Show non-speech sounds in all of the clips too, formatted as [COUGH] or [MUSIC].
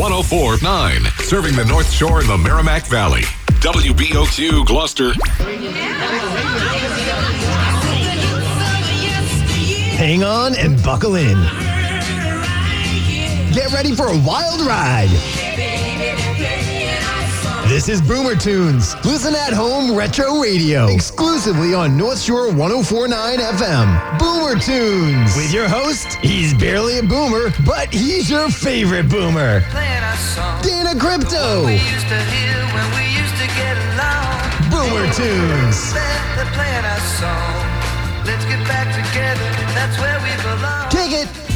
1049, serving the North Shore and the Merrimack Valley. WBOQ Gloucester. Hang on and buckle in. Get ready for a wild ride. This is Boomer Tunes. Listen at home retro radio. Exclusively on North Shore 1049 FM. Boomer Tunes. With your host, he's barely a boomer, but he's your favorite boomer. Dana Crypto. Boomer Tunes. Let's get back together. That's where we belong. Take it.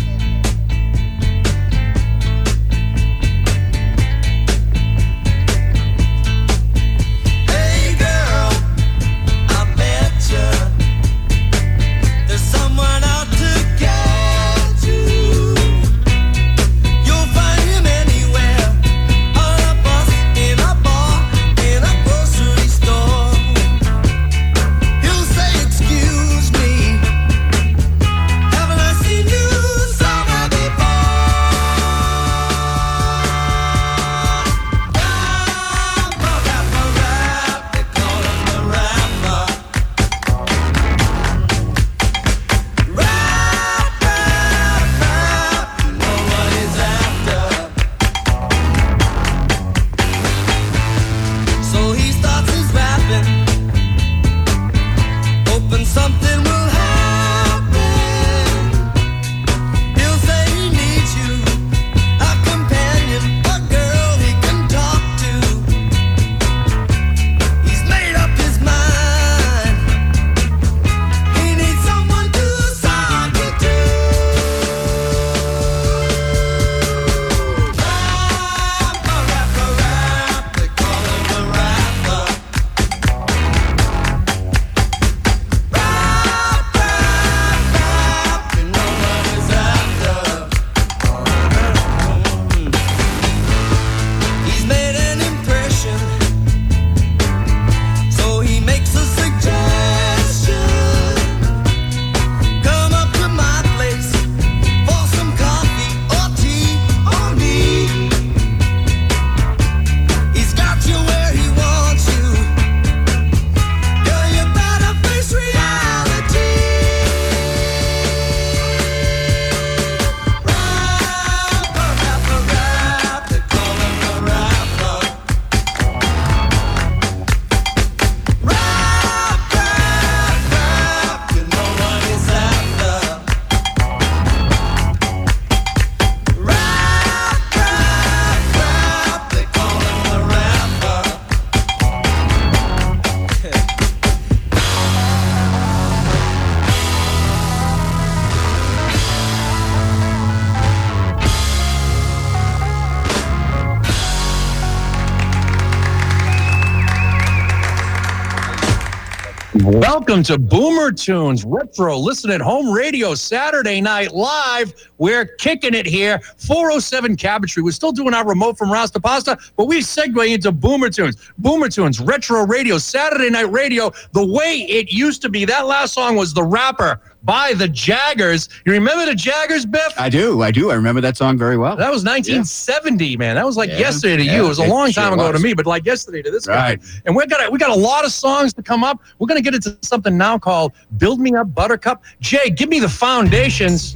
Welcome to Boomer Tunes Retro Listen at Home Radio Saturday Night Live. We're kicking it here. 407 Cabotry. We're still doing our remote from Rasta Pasta, but we segue into Boomer Tunes. Boomer Tunes Retro Radio Saturday Night Radio. The way it used to be. That last song was The Rapper by the Jaggerz. You remember the Jaggerz, Biff? I do. I do. I remember that song very well. That was 1970, man. That was like Yeah, yesterday to yeah, you. It was a it long sure time ago was. to me, but like yesterday to this Right. guy. And we're gonna we got a lot of songs to come up. We're gonna get into something now called "Build Me Up, Buttercup." Jay, give me the foundations.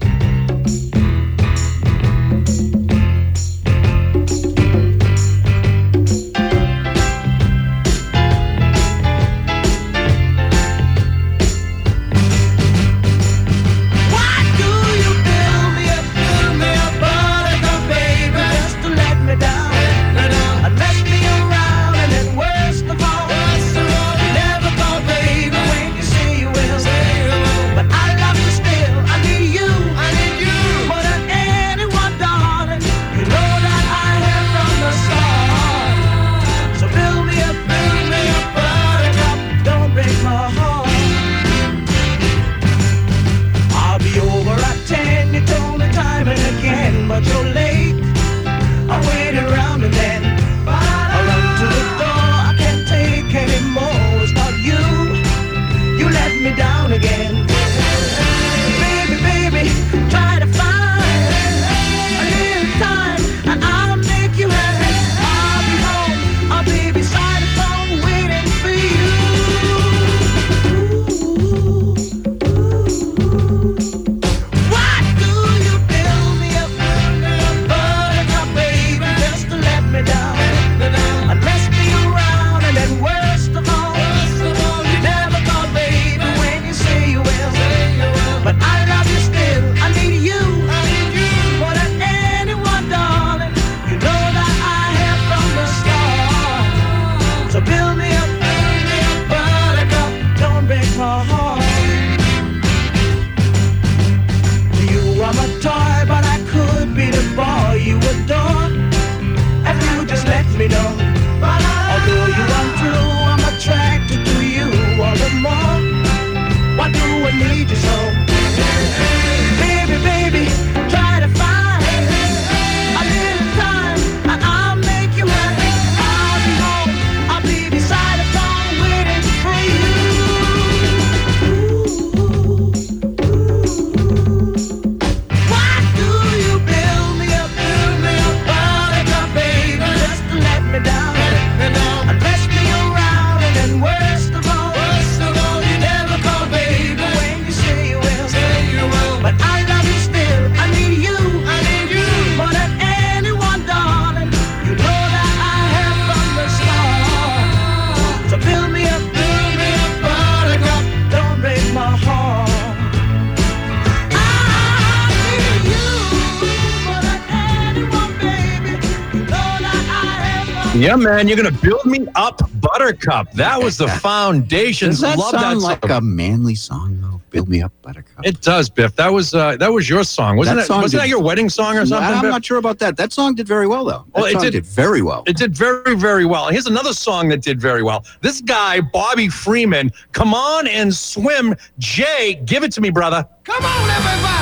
Yeah, man, you're gonna build me up, Buttercup. That was the [LAUGHS] foundation. Does that Love sound that like a manly song though? Build me up, Buttercup. It does, Biff. That was uh, that was your song, wasn't that it? Song wasn't did, that your wedding song or something? I'm Biff? not sure about that. That song did very well though. That well, it did, did, very well. It did very very well. Here's another song that did very well. This guy, Bobby Freeman, come on and swim. Jay, give it to me, brother. Come on, everybody.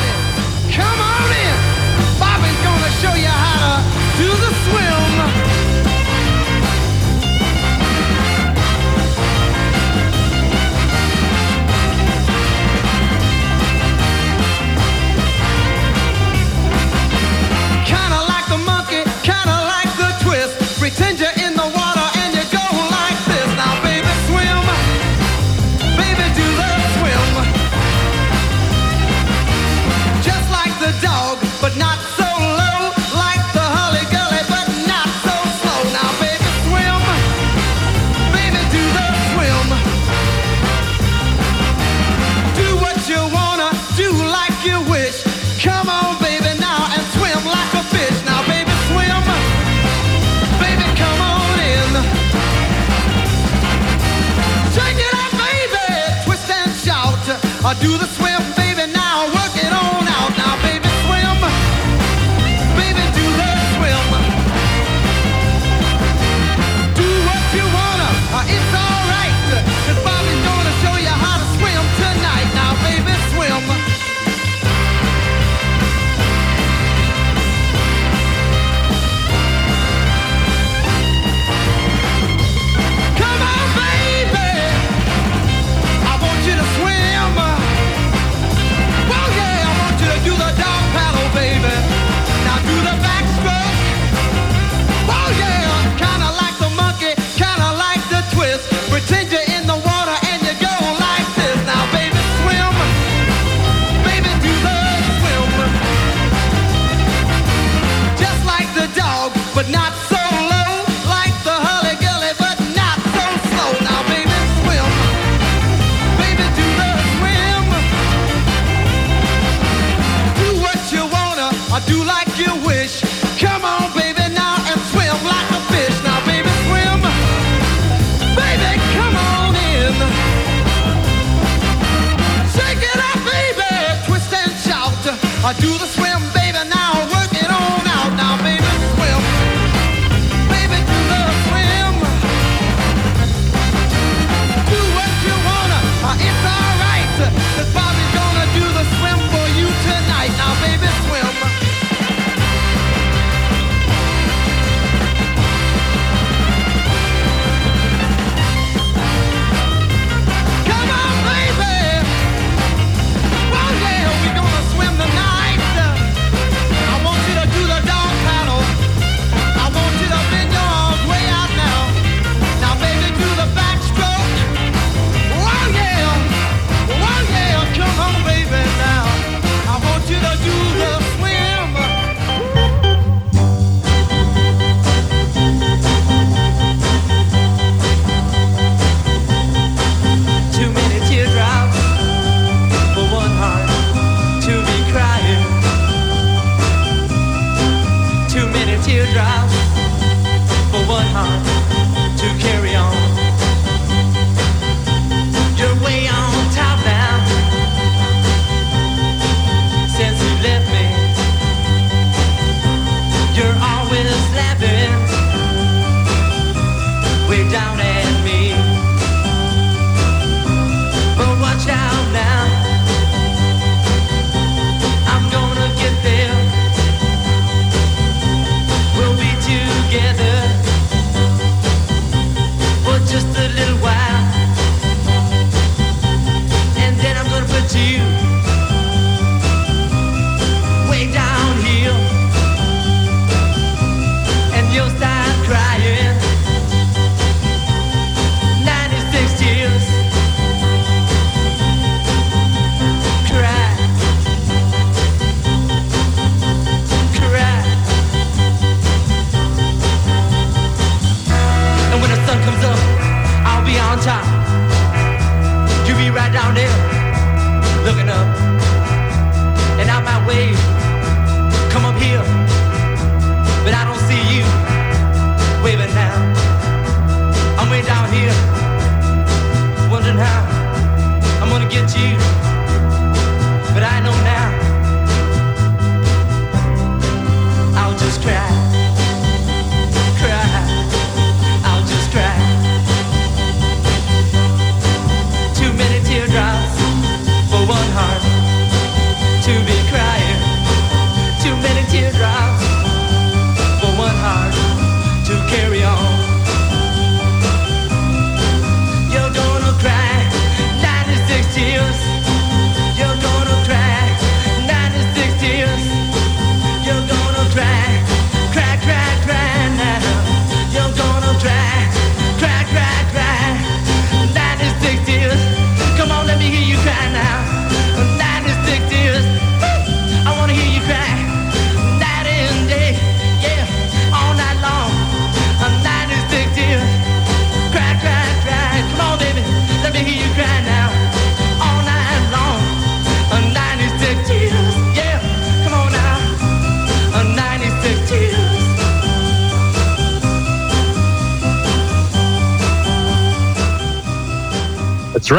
감.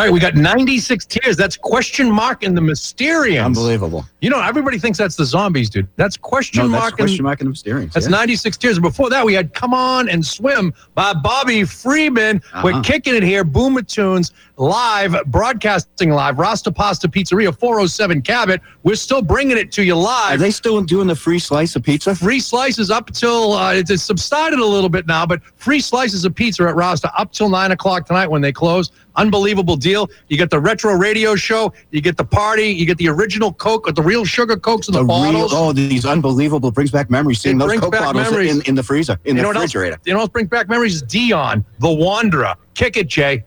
Right. We got 96 tears. That's question mark in the Mysterians. Unbelievable. You know, everybody thinks that's the zombies, dude. That's question No, that's mark. question in, mark the Mysterians. that's yeah. 96 tears. Before that, we had Come On and Swim by Bobby Freeman. We're Uh-huh. kicking it here. Boomer Tunes live, broadcasting live. Rasta Pasta Pizzeria, 407 Cabot. We're still bringing it to you live. Are they still doing the free slice of pizza? Free slices up till uh, it's it's subsided a little bit now, but free slices of pizza at Rasta up till nine o'clock tonight when they close. Unbelievable deal. You get the retro radio show, you get the party, you get the original Coke, at the real sugar Cokes in the, The real, bottles. oh, these unbelievable brings back memories. Seeing It those Coke bottles memories. in, in the freezer, in you the what else? refrigerator. You know what brings back memories? Dion, the Wanderer. Kick it, Jay.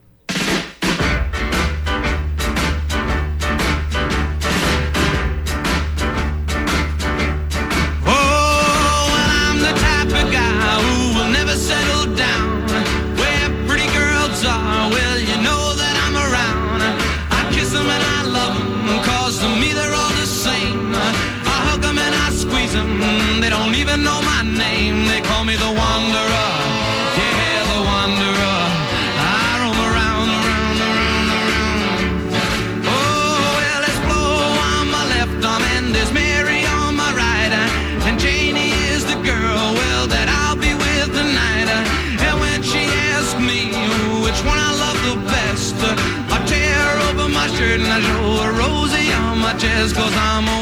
Cause I'm a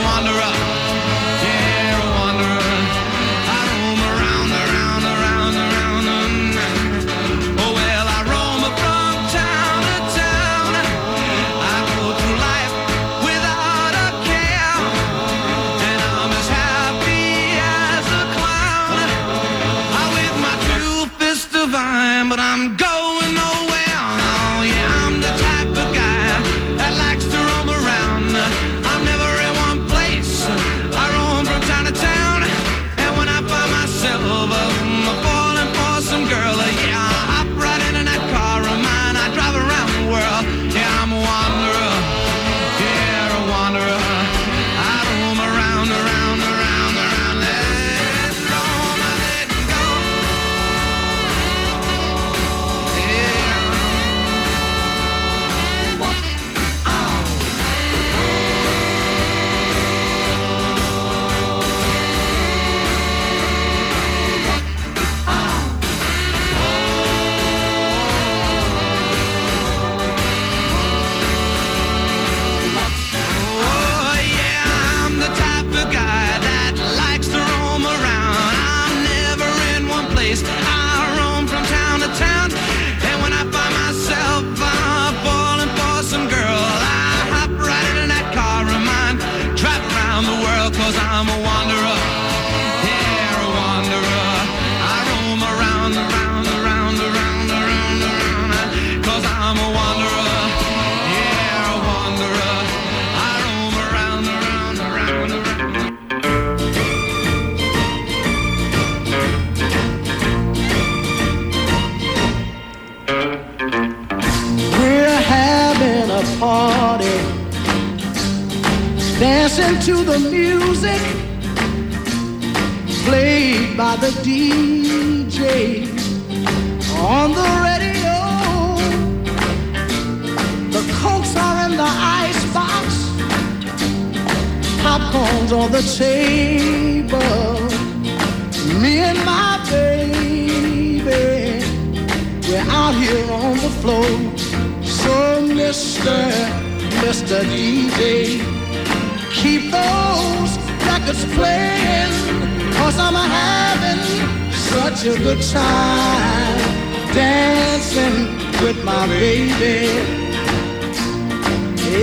with my baby.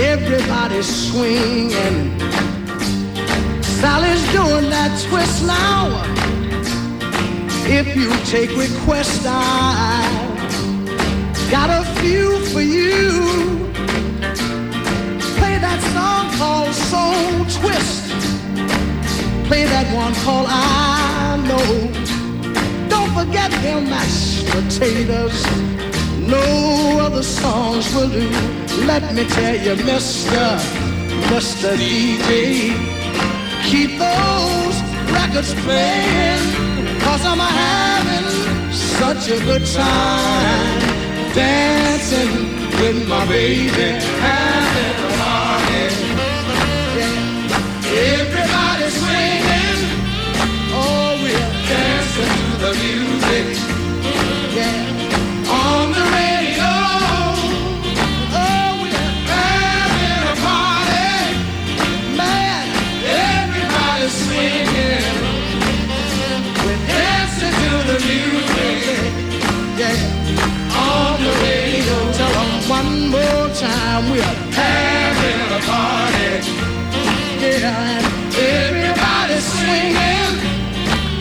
Everybody's swinging. Sally's doing that twist now. If you take requests, I got a few for you. Play that song called Soul Twist. Play that one called I Know. Don't forget them mashed potatoes. No other songs will do. Let me tell you, Mr. Mr. DJ, keep those records playing. Cause I'm having such a good time dancing with my baby having time we're having a party. Yeah, and everybody's swinging.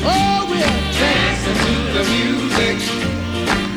Oh, we're dancing to the music.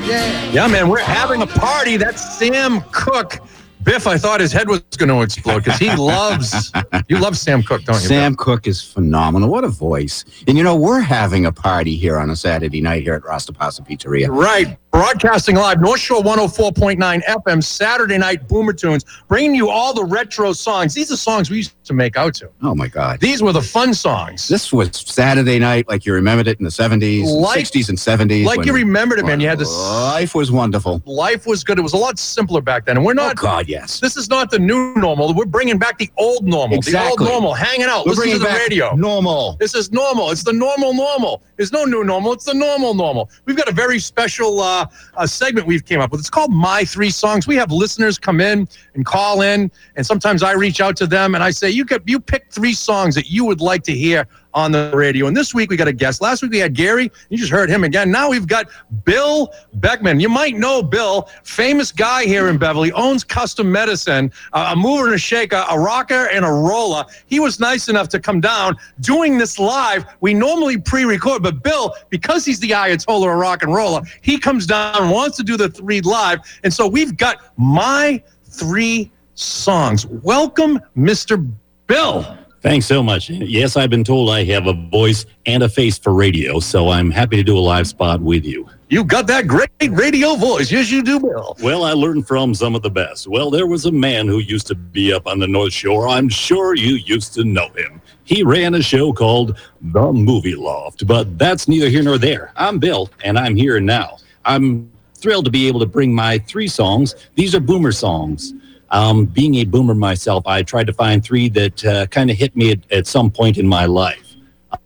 Yeah. Yeah, man, we're having a party. That's Sam Cooke. Biff, I thought his head was going to explode because he [LAUGHS] loves, you love Sam Cooke, don't you? Sam Cooke is phenomenal. What a voice. And you know, we're having a party here on a Saturday night here at Rasta Pasta Pizzeria. Right. Broadcasting live, North Shore 104.9 FM, Saturday night Boomer Tunes, bringing you all the retro songs. These are songs we used to make out to. Oh my God. These were the fun songs. This was Saturday night like you remembered it in the 70s, Like- 60s, and 70s. like you remembered it, man. You had this- Life was wonderful. Life was good. It was a lot simpler back then. And we're Oh, not, God, yes. this is not the new normal. We're bringing back the old normal. Exactly. The old normal, hanging out, We're listening to the radio. normal. This is normal. It's the normal normal. There's no new normal. It's the normal normal. We've got a very special uh, uh, segment we've came up with. It's called My Three Songs. We have listeners come in and call in, and sometimes I reach out to them and I say, "You could you pick three songs that you would like to hear on the radio." And this week we got a guest. Last week we had Gary. You just heard him again. Now we've got Bill Beckman. You might know Bill, famous guy here in Beverly, owns Custom Medicine, a mover and a shaker, a rocker and a roller. He was nice enough to come down doing this live. We normally pre-record, but Bill, because he's the Ayatollah of rock and roller, he comes down, and wants to do the three live, and so we've got my three songs. Welcome, Mr. Bill. Thanks so much. Yes, I've been told I have a voice and a face for radio, so I'm happy to do a live spot with you. You've got that great radio voice. Yes, you do, Bill. Well, I learned from some of the best. Well, there was a man who used to be up on the North Shore. I'm sure you used to know him. He ran a show called The Movie Loft, but that's neither here nor there. I'm Bill, and I'm here now. I'm thrilled to be able to bring my three songs. These are boomer songs. Um, being a boomer myself, I tried to find three that uh, kind of hit me at, at some point in my life.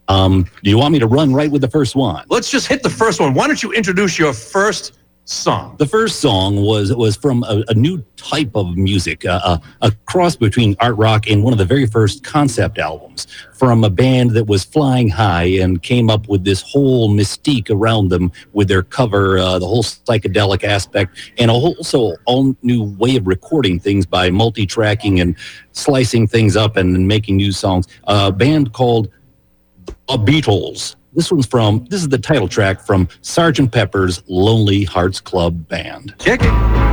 Um, do you want me to run right with the first one? Let's just hit the first one. Why don't you introduce your first song? The first song was was from a, a new type of music, uh, a, a cross between art rock and one of the very first concept albums from a band that was flying high and came up with this whole mystique around them with their cover, uh, the whole psychedelic aspect, and a whole also all new way of recording things by multi-tracking and slicing things up and making new songs. A band called the Beatles. This one's from, this is the title track from Sgt. Pepper's Lonely Hearts Club Band. Kick. It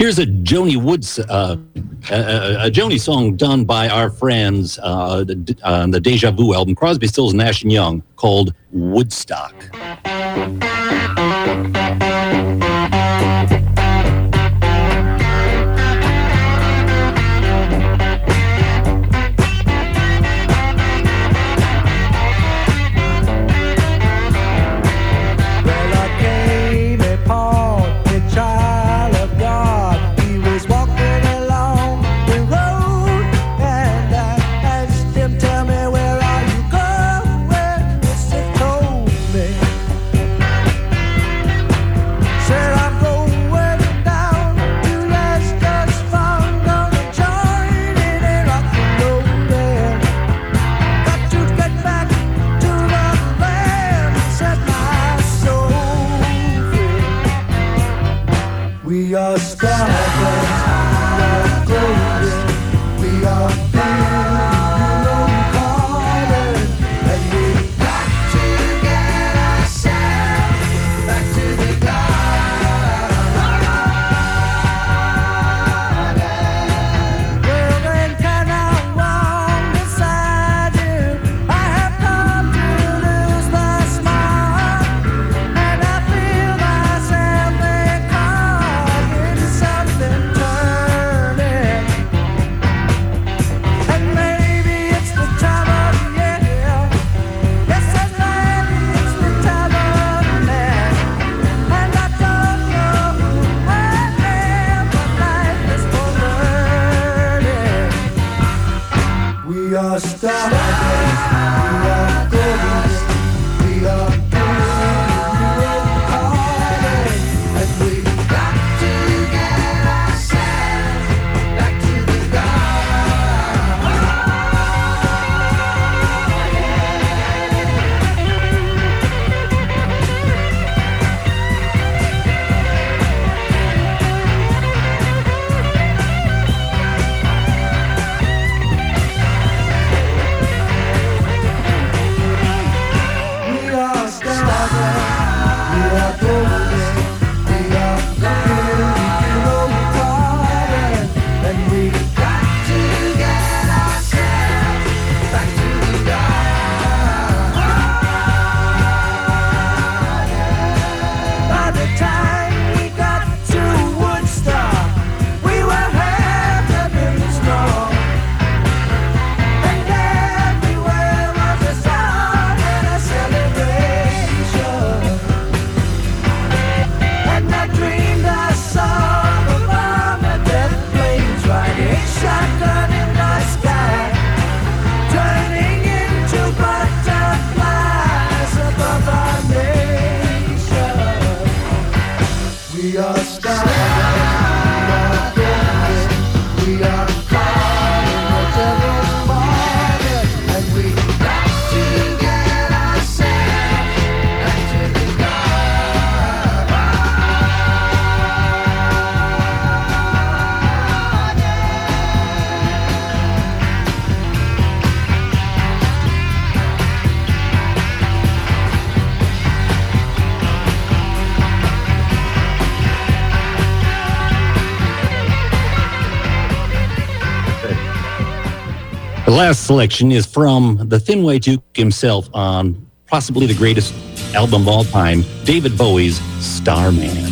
Here's a Joni Woods, uh, a, a, Joni song done by our friends uh, on uh, the Deja Vu album, Crosby, Stills, Nash and Young, called Woodstock. you're star. The last selection is from the Thin White Duke himself on possibly the greatest album of all time, David Bowie's Starman.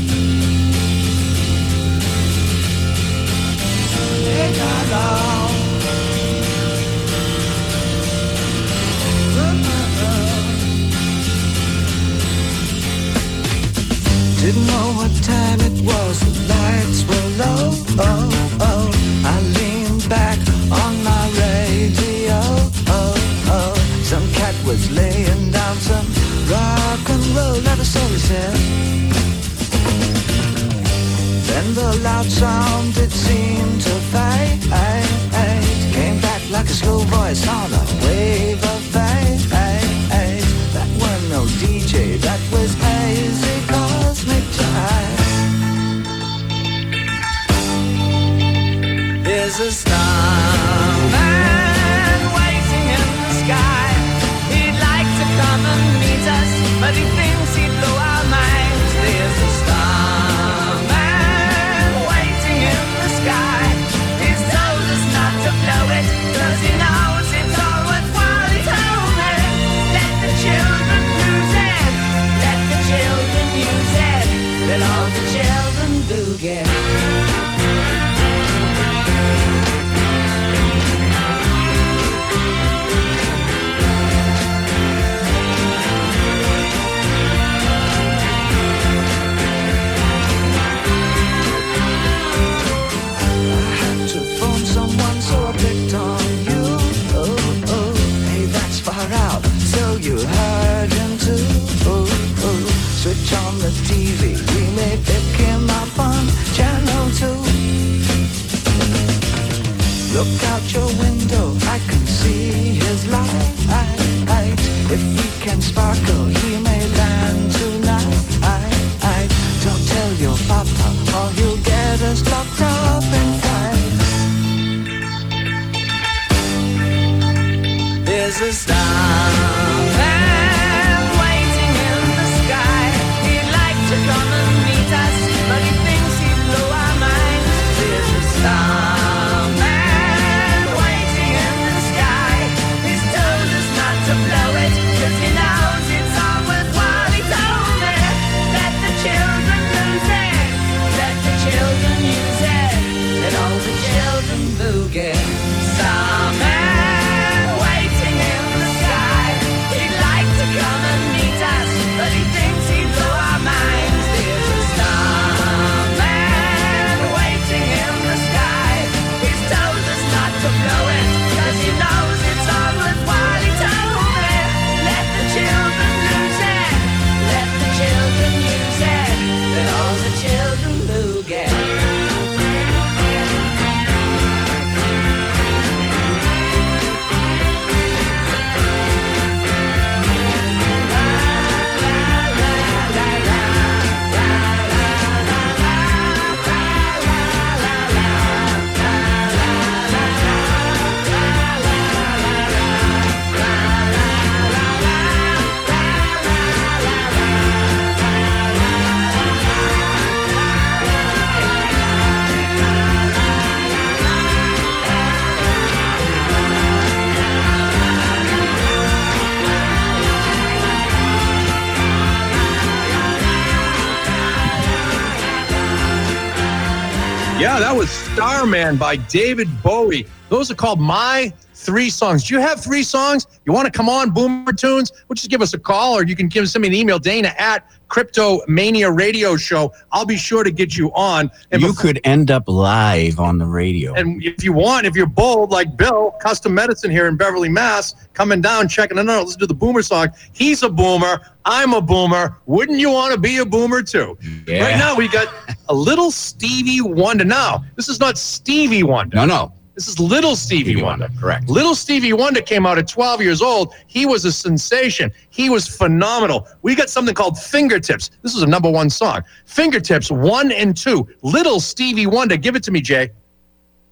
Yeah, that was Starman by David Bowie. Those are called My Three Songs. Do you have three songs? You want to come on Boomer Tunes? Well, just give us a call or you can give send me an email, Dana at Cryptomania Radio Show. I'll be sure to get you on. And you before- could end up live on the radio. and if you want, if you're bold like Bill, Custom Medicine here in Beverly, Mass, coming down, checking it out, listen to the Boomer song. He's a boomer. I'm a boomer. Wouldn't you want to be a boomer too? Yeah. Right now, we got a little Stevie Wonder. Now, this is not Stevie Wonder. no, no. This is little Stevie, Stevie Wonder. Wonder, correct. Little Stevie Wonder came out at 12 years old. He was a sensation. He was phenomenal. We got something called Fingertips. This is a number one song. Fingertips, one and two. Little Stevie Wonder. Give it to me, Jay.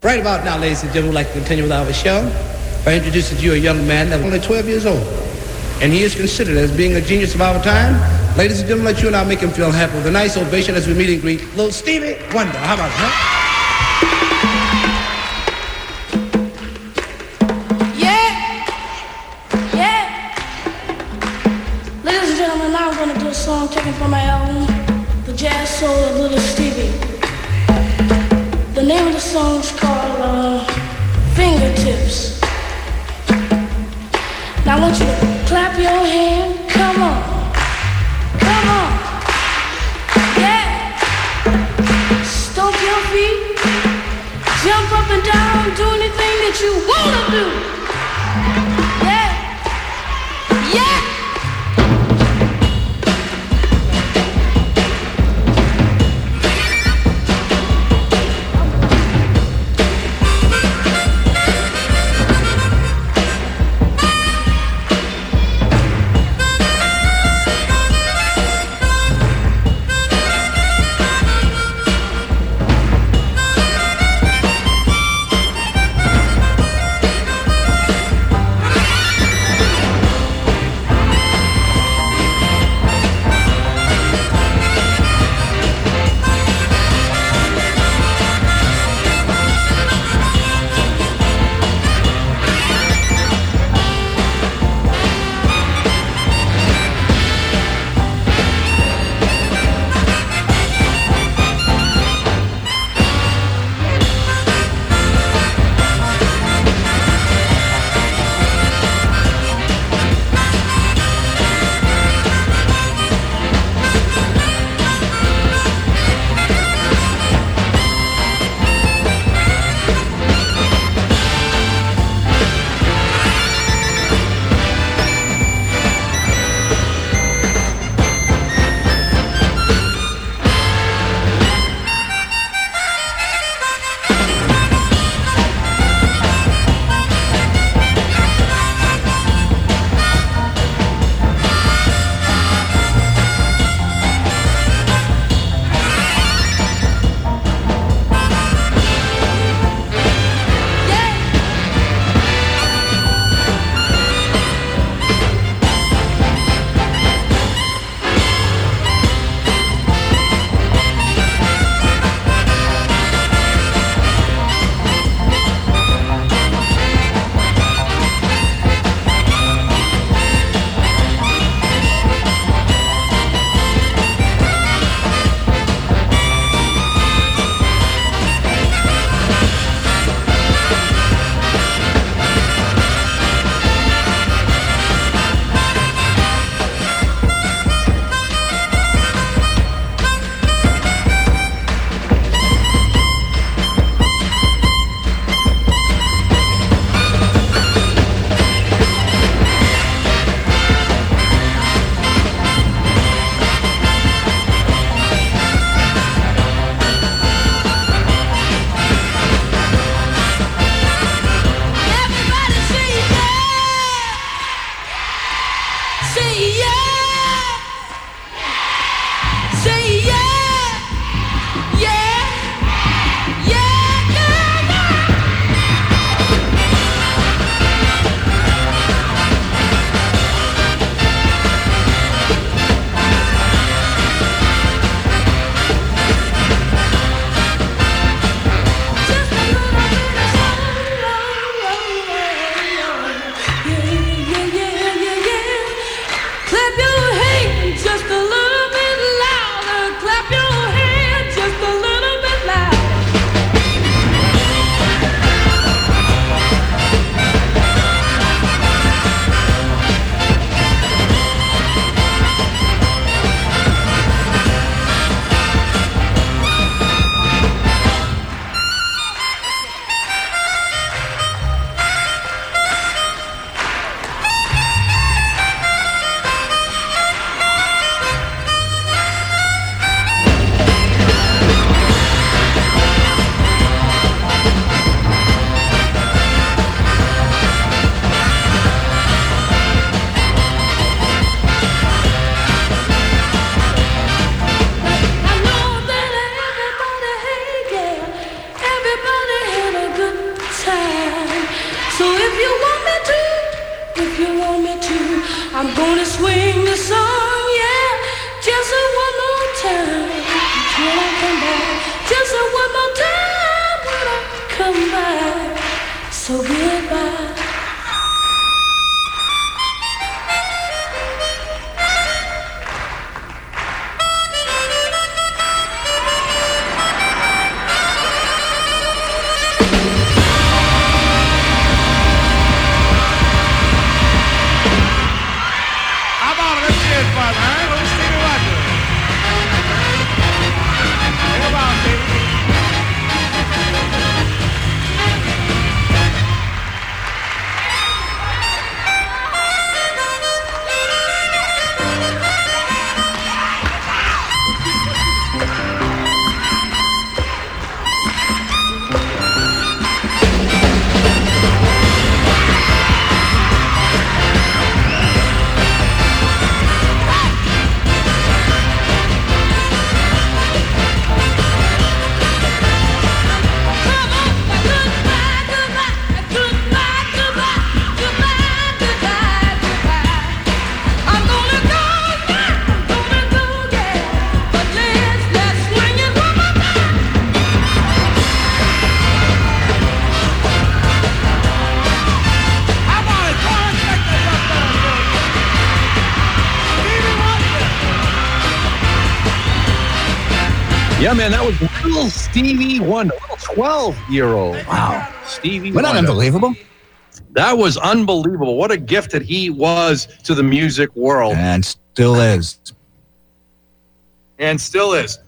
Right about now, ladies and gentlemen, we'd like to continue with our show by introducing to you a young man that's only 12 years old. And he is considered as being a genius of our time. Ladies and gentlemen, let you and I make him feel happy with a nice ovation as we meet and greet little Stevie Wonder. How about that? Soul of Little Stevie. The name of the song is called uh, Fingertips. Now I want you to clap your hand. Come on. Come on. Yeah. Stomp your feet. Jump up and down. Do anything that you want to do. Yeah, man, that was little Stevie Wonder, little 12 year old. Wow. Stevie Wasn't that Wonder. unbelievable? That was unbelievable. What a gift that he was to the music world And still is. and still is.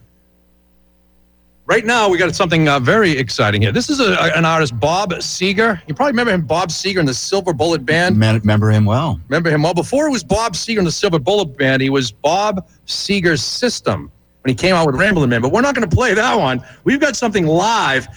Right now, we got something uh, very exciting here. This is a, an artist, Bob Seger. You probably remember him, Bob Seger, in the Silver Bullet Band. Men- Remember him well. Remember him well. Before it was Bob Seger and the Silver Bullet Band, he was Bob Seger's System when he came out with Ramblin' Man. But we're not going to play that one. We've got something live,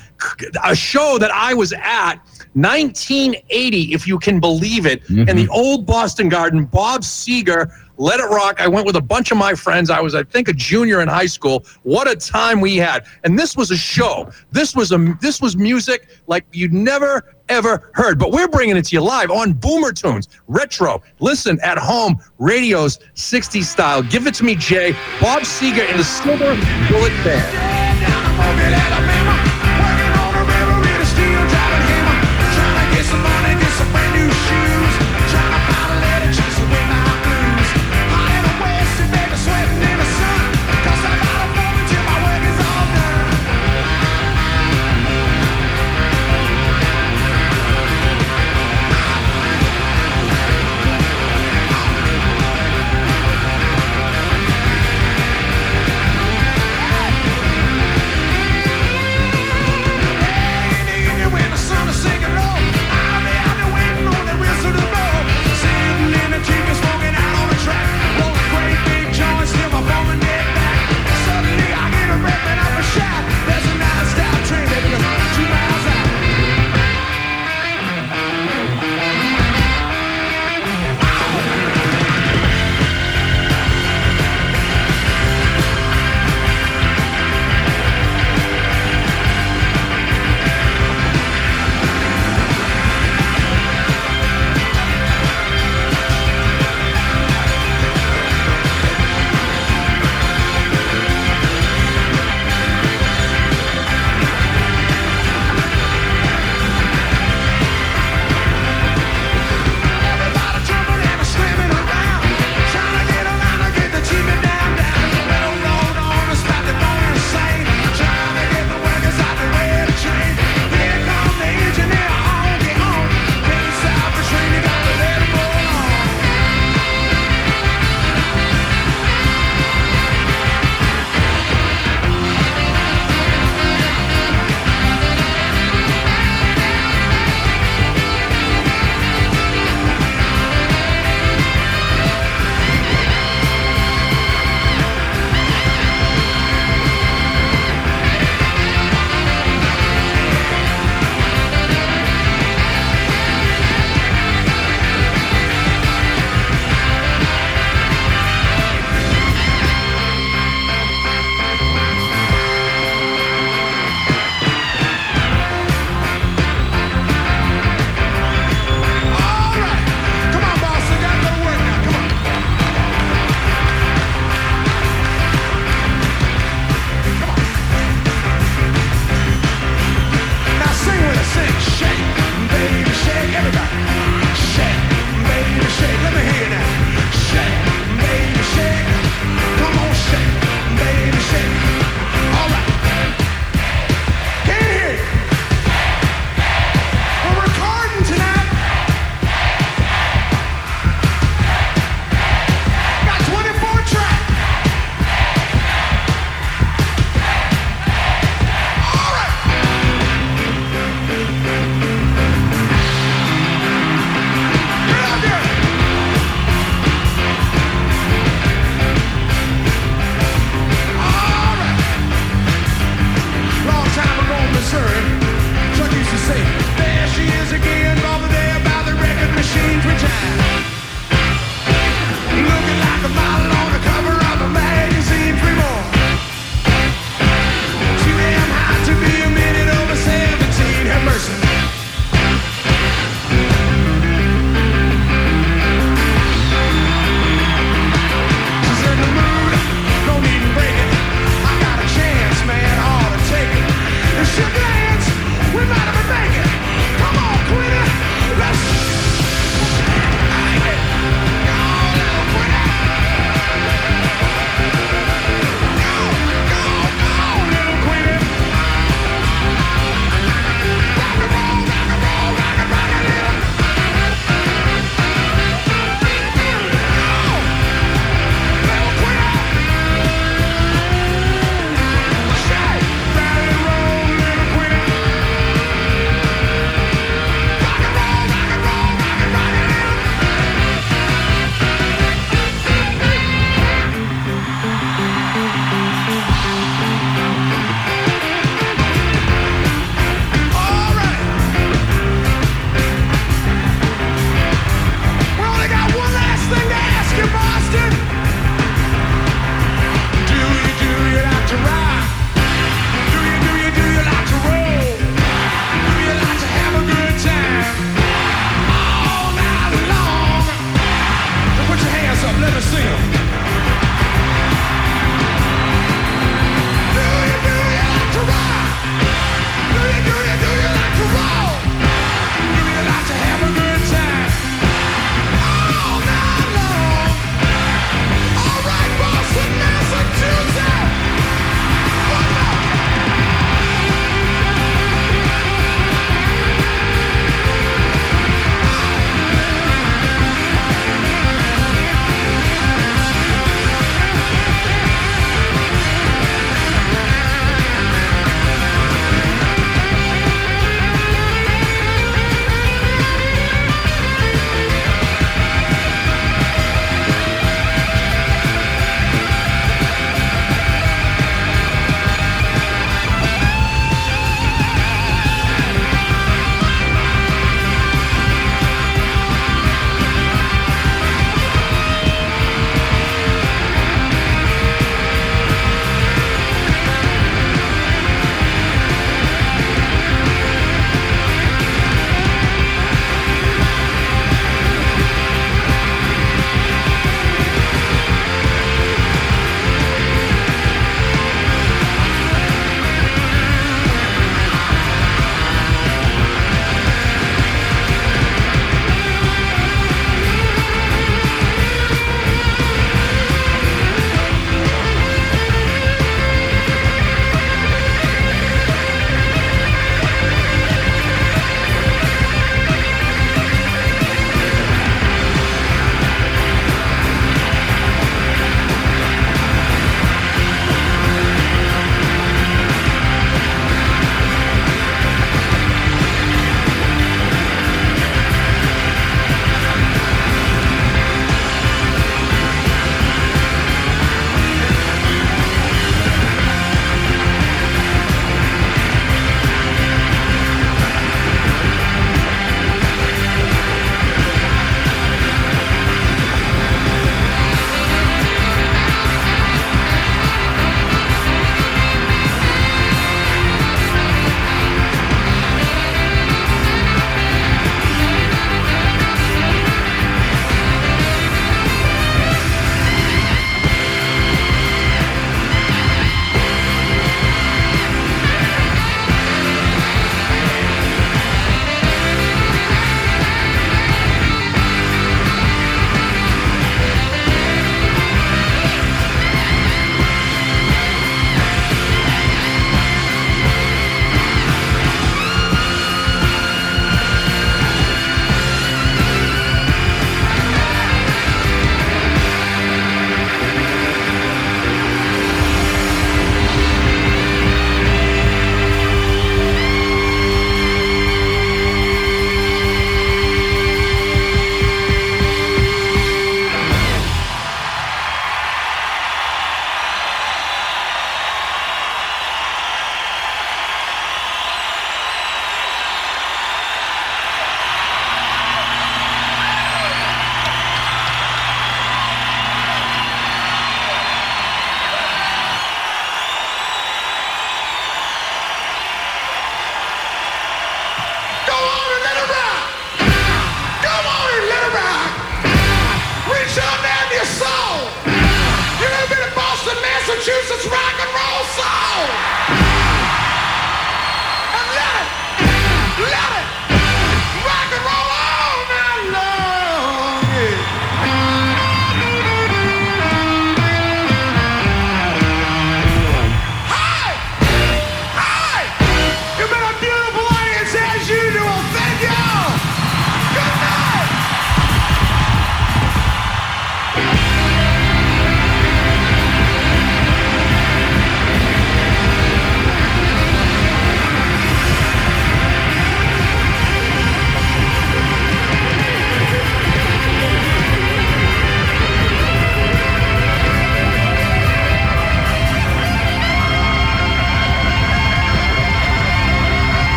a show that I was at 1980, if you can believe it, in the mm-hmm. old Boston Garden. Bob Seger, Let It Rock. I went with a bunch of my friends. I was, I think, a junior in high school. What a time we had! And this was a show. This was a this was music like you'd never ever heard. But we're bringing it to you live on Boomer Tunes, retro. Listen at home, radios 60 style. Give it to me, Jay. Bob Seger in the Silver Bullet Band.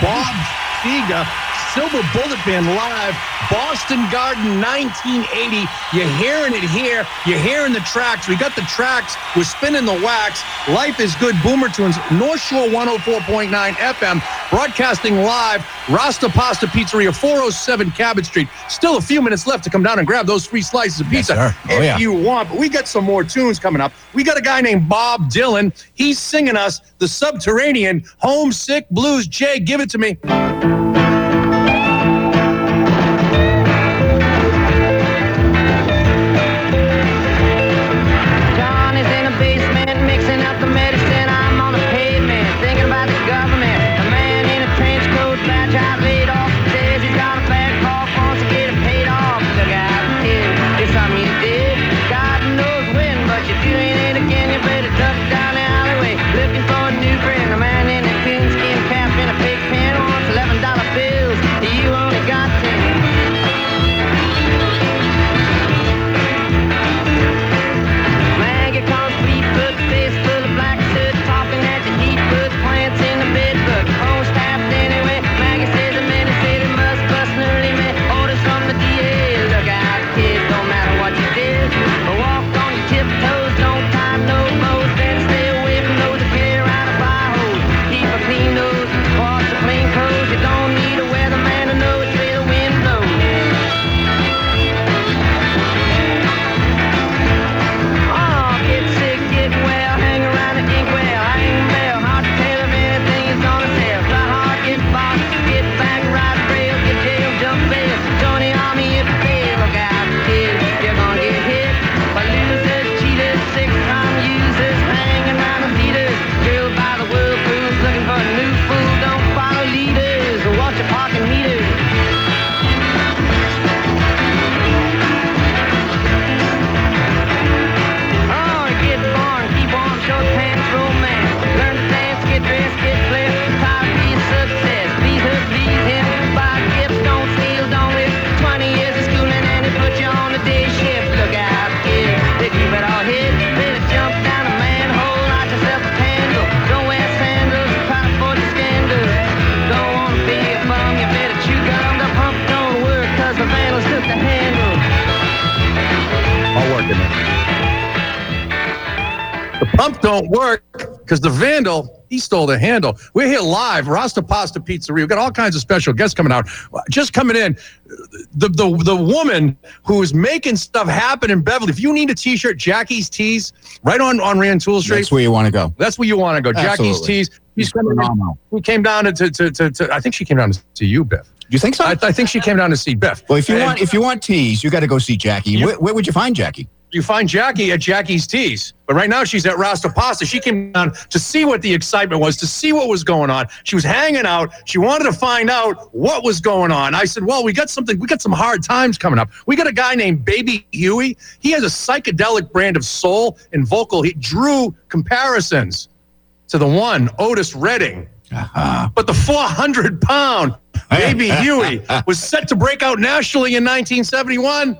Bob Seger, Silver Bullet Band live, Boston Garden 1980. You're hearing it here. You're hearing the tracks. We got the tracks. We're spinning the wax. Life is good. Boomer Tunes, North Shore 104.9 FM, broadcasting live. Rasta Pasta Pizzeria, 407 Cabot Street. Still a few minutes left to come down and grab those three slices of pizza sir. Oh, if yeah. you want. But we got some more tunes coming up. We got a guy named Bob Dylan. He's singing us the Subterranean Homesick Blues. Jay, give it to me. Coat, Don't work because the vandal, he stole the handle. We're here live, Rasta Pasta Pizzeria. We've got all kinds of special guests coming out. Just coming in, the the the woman who is making stuff happen in Beverly. If you need a t-shirt, Jackie's Tees, right on, on Rantoul Street. That's where you want to go. That's where you want to go. Jackie's Tees. She's coming phenomenal. Who came down to, to, to, to, I think she came down to see you, Biff. Do you think so? I, I think she came down to see Biff. well, if you And- want, if you want tees, you got to go see Jackie. You- Where, where would you find Jackie? You find Jackie at Jackie's Tees. But right now she's at Rasta Pasta. She came down to see what the excitement was, to see what was going on. She was hanging out. She wanted to find out what was going on. I said, Well, we got something, we got some hard times coming up. We got a guy named Baby Huey. He has a psychedelic brand of soul and vocal. He drew comparisons to the one, Otis Redding. Uh-huh. But the 400 pound Baby [LAUGHS] Huey was set to break out nationally in 1971.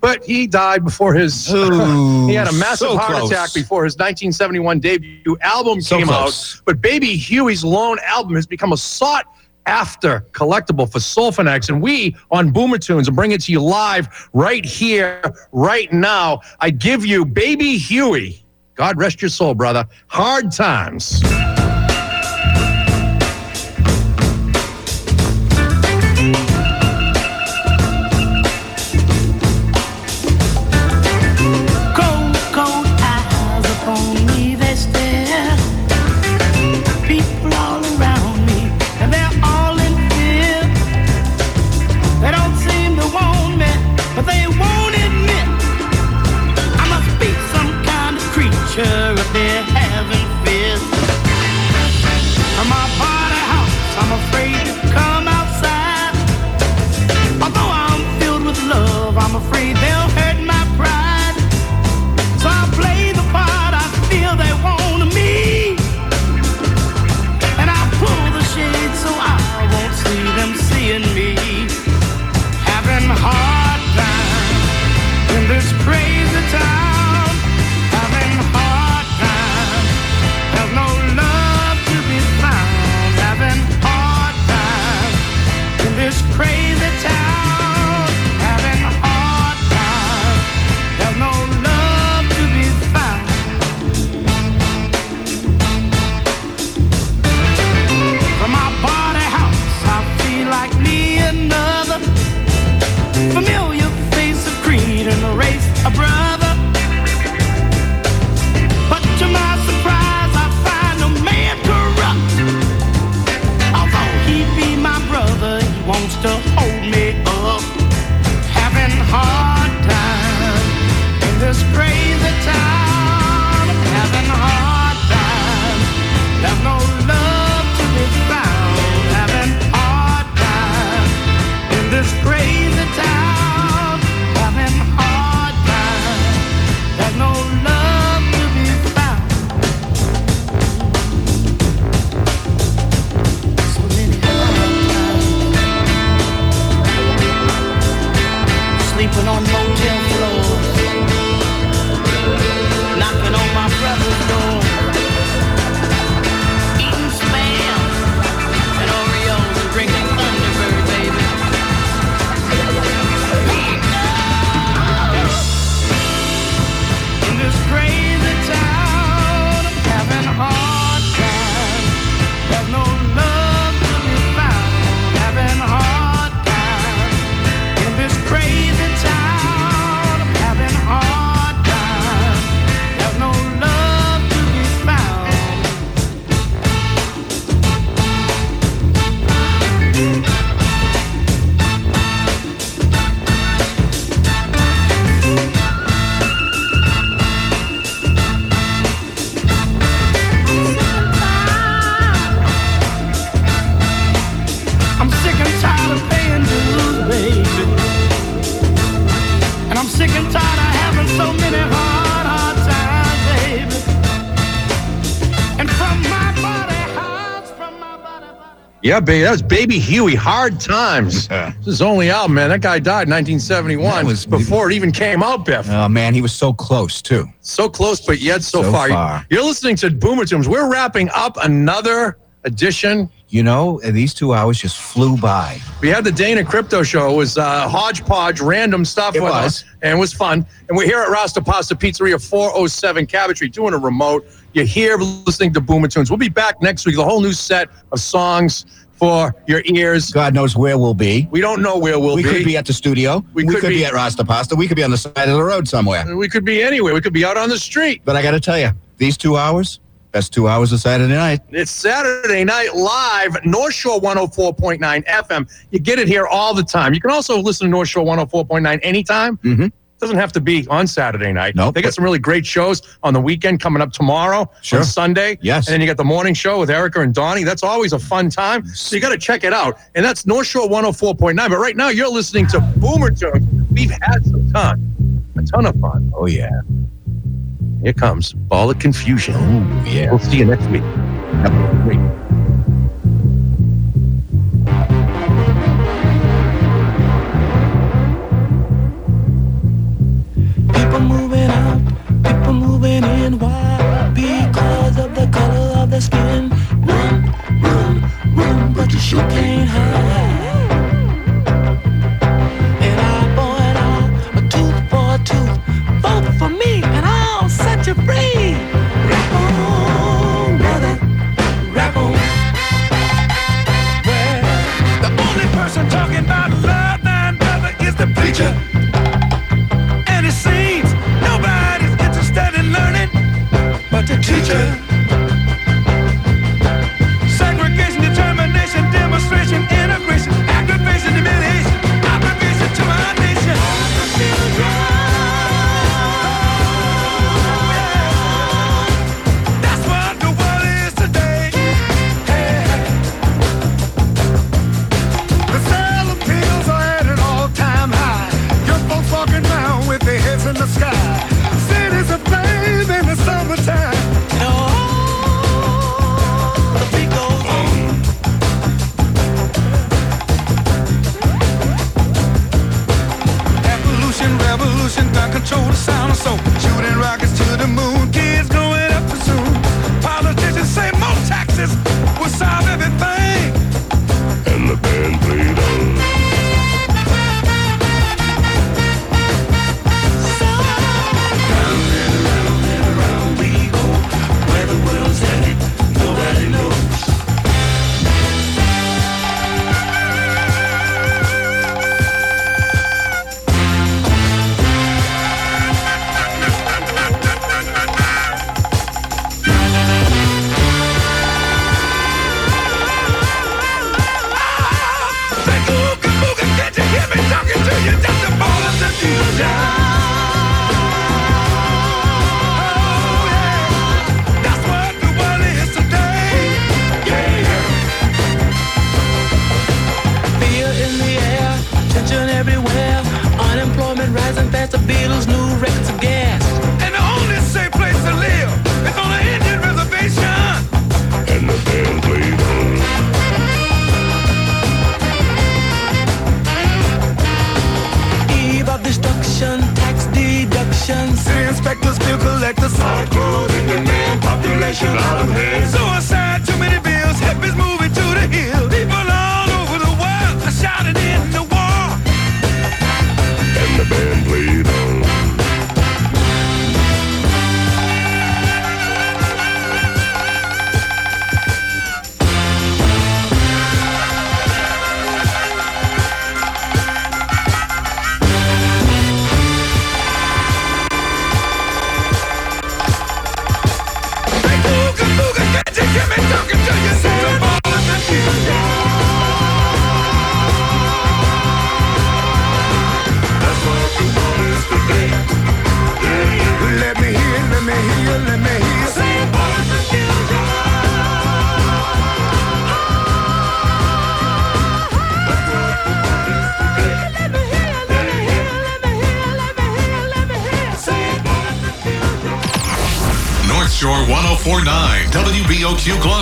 But he died before his. Ooh, [LAUGHS] he had a massive so heart close. attack before his 1971 debut album So came close. out. But Baby Huey's lone album has become a sought after collectible for Soul Fanatics. And we on Boomer Tunes and bring it to you live right here, right now. I give you Baby Huey. God rest your soul, brother. Hard times. Yeah, baby, that was Baby Huey. Hard times. [LAUGHS] this is his only album, man. That guy died in 1971. That was- before it even came out, Biff. Oh man, he was so close too. So close, but yet so, So far. far. You're listening to Boomer Tunes. We're wrapping up another edition. You know, these two hours just flew by. We had the Dana Crypto Show. It was uh, hodgepodge, random stuff It with was. us, and it was fun. And we're here at Rasta Pasta Pizzeria, 407 Cabot Street, doing a remote. You're here listening to Boomer Tunes. We'll be back next week. The whole new set of songs for your ears. God knows where we'll be. We don't know where we'll we be. We could be at the studio. We We, could could, be- be, at Rasta Pasta. We could be on the side of the road somewhere. we could be anywhere. We could be out on the street. But I got to tell you, these two hours, best two hours of Saturday night. It's Saturday Night Live, North Shore 104.9 FM. You get it here all the time. You can also listen to North Shore 104.9 anytime. Mm-hmm. Doesn't have to be on Saturday night. Nope. They got some really great shows on the weekend coming up tomorrow, Sure. on Sunday. Yes. And then you got the morning show with Erica and Donnie. That's always a fun time. So you got to check it out. And that's North Shore 104.9. But right now, you're listening to Boomer Tunes. We've had some fun, a ton of fun. Oh yeah. Here comes Ball of Confusion. Oh yeah. We'll see you next week. Have a great you can't hide. WBOQ Gloucester.